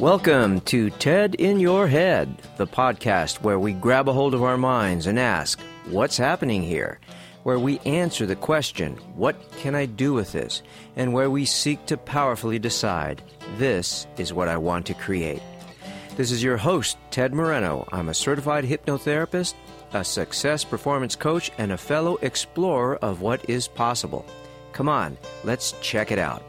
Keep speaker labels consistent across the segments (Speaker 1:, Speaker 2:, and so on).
Speaker 1: Welcome to TED in Your Head, the podcast where we grab a hold of our minds and ask, What's happening here? Where we answer the question, What can I do with this? And where we seek to powerfully decide, This is what I want to create. This is your host, Ted Moreno. I'm a certified hypnotherapist, a success performance coach, and a fellow explorer of what is possible. Come on, let's check it out.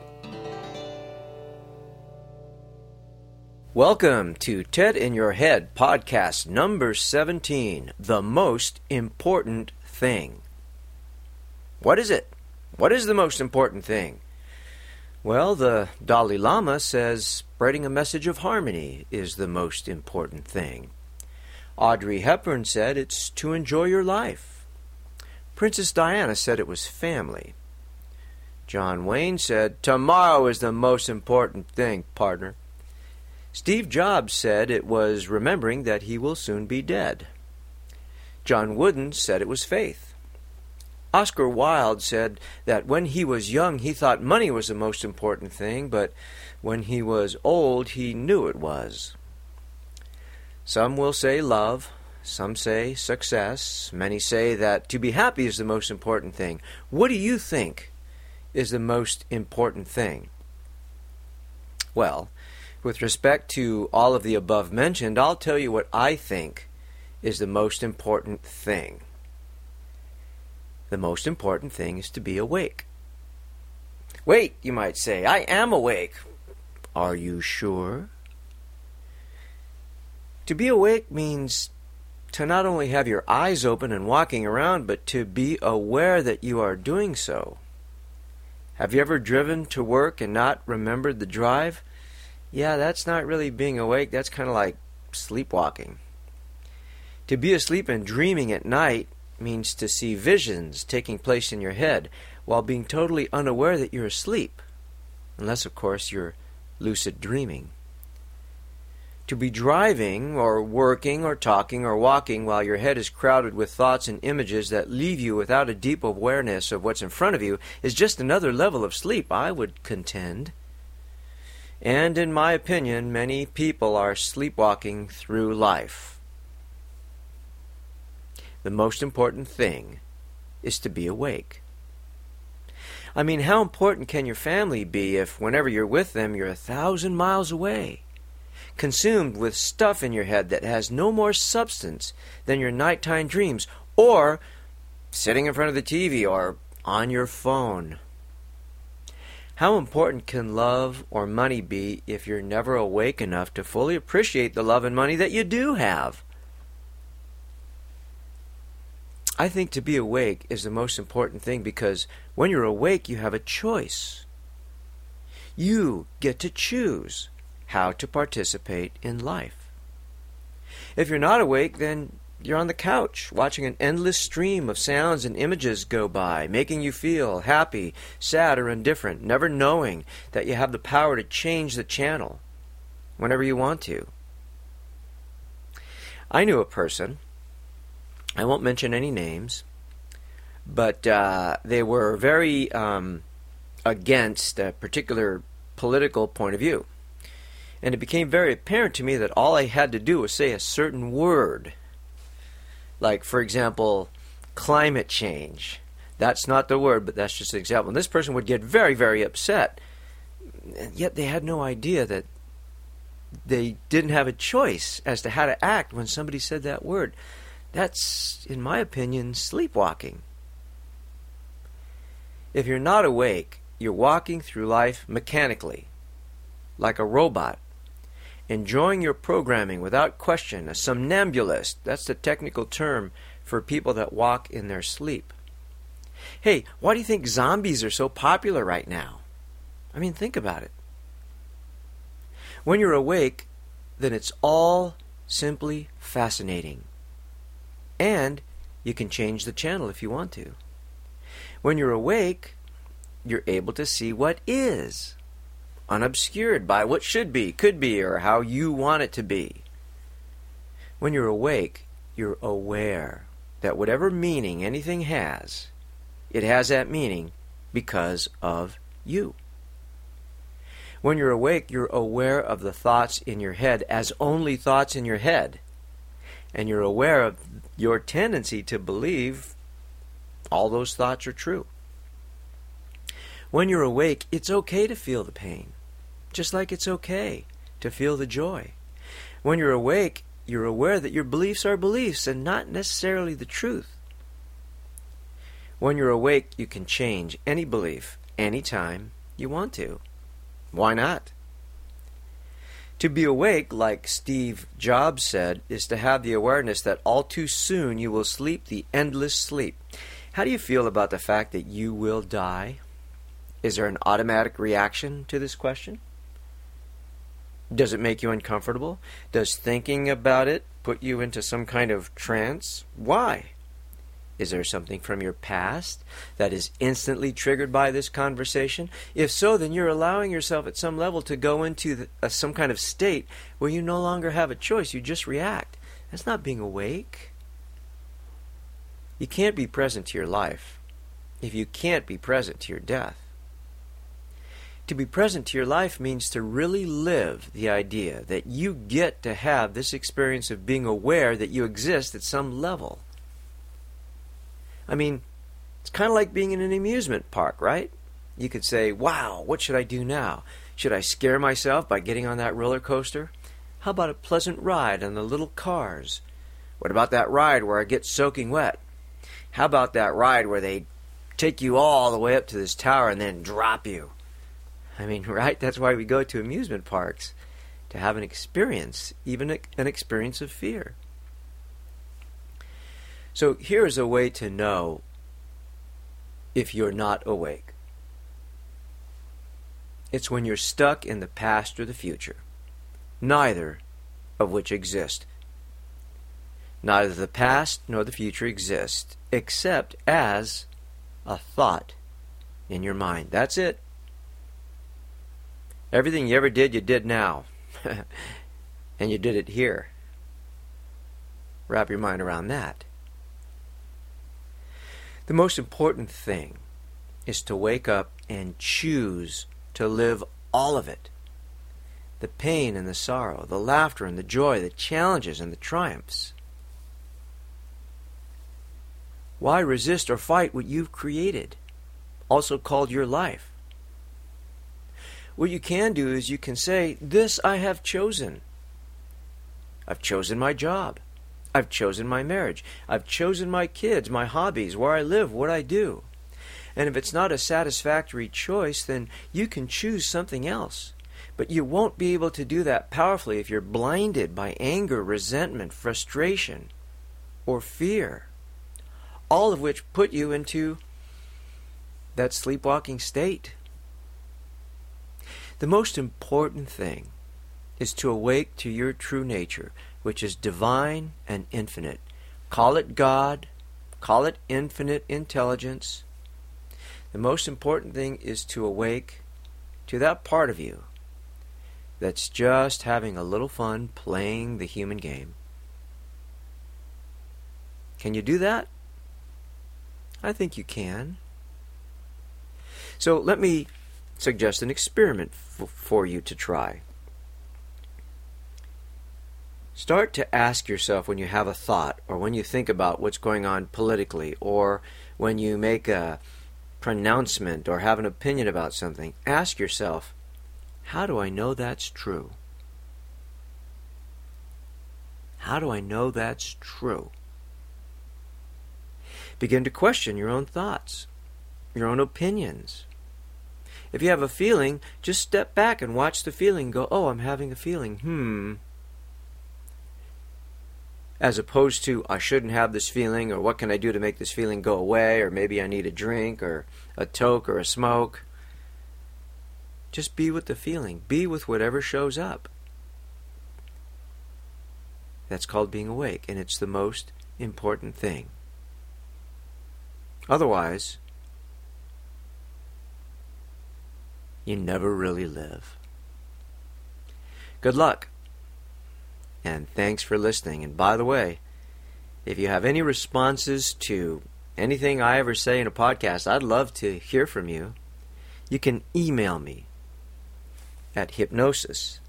Speaker 1: Welcome to TED in Your Head podcast number 17 The Most Important Thing. What is it? What is the most important thing? Well, the Dalai Lama says spreading a message of harmony is the most important thing. Audrey Hepburn said it's to enjoy your life. Princess Diana said it was family. John Wayne said, Tomorrow is the most important thing, partner. Steve Jobs said it was remembering that he will soon be dead. John Wooden said it was faith. Oscar Wilde said that when he was young he thought money was the most important thing, but when he was old he knew it was. Some will say love, some say success, many say that to be happy is the most important thing. What do you think is the most important thing? Well, with respect to all of the above mentioned, I'll tell you what I think is the most important thing. The most important thing is to be awake. Wait, you might say, I am awake. Are you sure? To be awake means to not only have your eyes open and walking around, but to be aware that you are doing so. Have you ever driven to work and not remembered the drive? Yeah, that's not really being awake. That's kind of like sleepwalking. To be asleep and dreaming at night means to see visions taking place in your head while being totally unaware that you're asleep. Unless, of course, you're lucid dreaming. To be driving or working or talking or walking while your head is crowded with thoughts and images that leave you without a deep awareness of what's in front of you is just another level of sleep, I would contend. And in my opinion, many people are sleepwalking through life. The most important thing is to be awake. I mean, how important can your family be if whenever you're with them, you're a thousand miles away, consumed with stuff in your head that has no more substance than your nighttime dreams, or sitting in front of the TV or on your phone? How important can love or money be if you're never awake enough to fully appreciate the love and money that you do have? I think to be awake is the most important thing because when you're awake, you have a choice. You get to choose how to participate in life. If you're not awake, then you're on the couch watching an endless stream of sounds and images go by, making you feel happy, sad, or indifferent, never knowing that you have the power to change the channel whenever you want to. I knew a person I won't mention any names, but uh, they were very um, against a particular political point of view. And it became very apparent to me that all I had to do was say a certain word. Like, for example, climate change. That's not the word, but that's just an example. And this person would get very, very upset. And yet they had no idea that they didn't have a choice as to how to act when somebody said that word. That's, in my opinion, sleepwalking. If you're not awake, you're walking through life mechanically, like a robot, enjoying your programming without question, a somnambulist. That's the technical term for people that walk in their sleep. Hey, why do you think zombies are so popular right now? I mean, think about it. When you're awake, then it's all simply fascinating. And you can change the channel if you want to. When you're awake, you're able to see what is, unobscured by what should be, could be, or how you want it to be. When you're awake, you're aware that whatever meaning anything has, it has that meaning because of you. When you're awake, you're aware of the thoughts in your head as only thoughts in your head. And you're aware of your tendency to believe all those thoughts are true. When you're awake, it's okay to feel the pain, just like it's okay to feel the joy. When you're awake, you're aware that your beliefs are beliefs and not necessarily the truth. When you're awake, you can change any belief anytime you want to. Why not? To be awake, like Steve Jobs said, is to have the awareness that all too soon you will sleep the endless sleep. How do you feel about the fact that you will die? Is there an automatic reaction to this question? Does it make you uncomfortable? Does thinking about it put you into some kind of trance? Why? Is there something from your past that is instantly triggered by this conversation? If so, then you're allowing yourself at some level to go into the, uh, some kind of state where you no longer have a choice. You just react. That's not being awake. You can't be present to your life if you can't be present to your death. To be present to your life means to really live the idea that you get to have this experience of being aware that you exist at some level. I mean, it's kind of like being in an amusement park, right? You could say, wow, what should I do now? Should I scare myself by getting on that roller coaster? How about a pleasant ride on the little cars? What about that ride where I get soaking wet? How about that ride where they take you all the way up to this tower and then drop you? I mean, right? That's why we go to amusement parks to have an experience, even an experience of fear. So here is a way to know if you're not awake. It's when you're stuck in the past or the future, neither of which exist. Neither the past nor the future exist except as a thought in your mind. That's it. Everything you ever did, you did now. and you did it here. Wrap your mind around that. The most important thing is to wake up and choose to live all of it the pain and the sorrow, the laughter and the joy, the challenges and the triumphs. Why resist or fight what you've created, also called your life? What you can do is you can say, This I have chosen. I've chosen my job. I've chosen my marriage. I've chosen my kids, my hobbies, where I live, what I do. And if it's not a satisfactory choice, then you can choose something else. But you won't be able to do that powerfully if you're blinded by anger, resentment, frustration, or fear, all of which put you into that sleepwalking state. The most important thing is to awake to your true nature, which is divine and infinite. Call it God, call it infinite intelligence. The most important thing is to awake to that part of you that's just having a little fun playing the human game. Can you do that? I think you can. So let me suggest an experiment for you to try. Start to ask yourself when you have a thought or when you think about what's going on politically or when you make a pronouncement or have an opinion about something, ask yourself, how do I know that's true? How do I know that's true? Begin to question your own thoughts, your own opinions. If you have a feeling, just step back and watch the feeling. Go, oh, I'm having a feeling. Hmm, as opposed to I shouldn't have this feeling or what can I do to make this feeling go away or maybe I need a drink or a toke or a smoke. Just be with the feeling. Be with whatever shows up. That's called being awake, and it's the most important thing. Otherwise, you never really live. Good luck. And thanks for listening. And by the way, if you have any responses to anything I ever say in a podcast, I'd love to hear from you. You can email me at hypnosis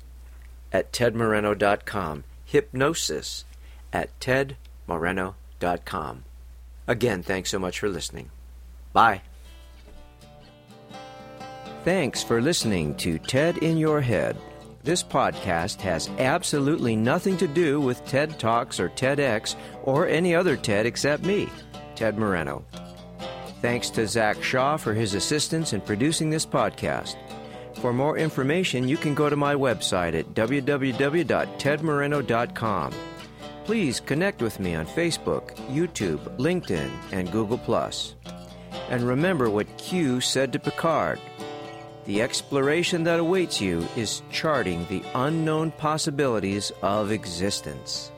Speaker 1: at tedmoreno.com. Hypnosis at tedmoreno.com. Again, thanks so much for listening. Bye. Thanks for listening to TED in Your Head. This podcast has absolutely nothing to do with TED Talks or TEDx or any other TED except me, Ted Moreno. Thanks to Zach Shaw for his assistance in producing this podcast. For more information, you can go to my website at www.tedmoreno.com. Please connect with me on Facebook, YouTube, LinkedIn, and Google. And remember what Q said to Picard the exploration that awaits you is charting the unknown possibilities of existence.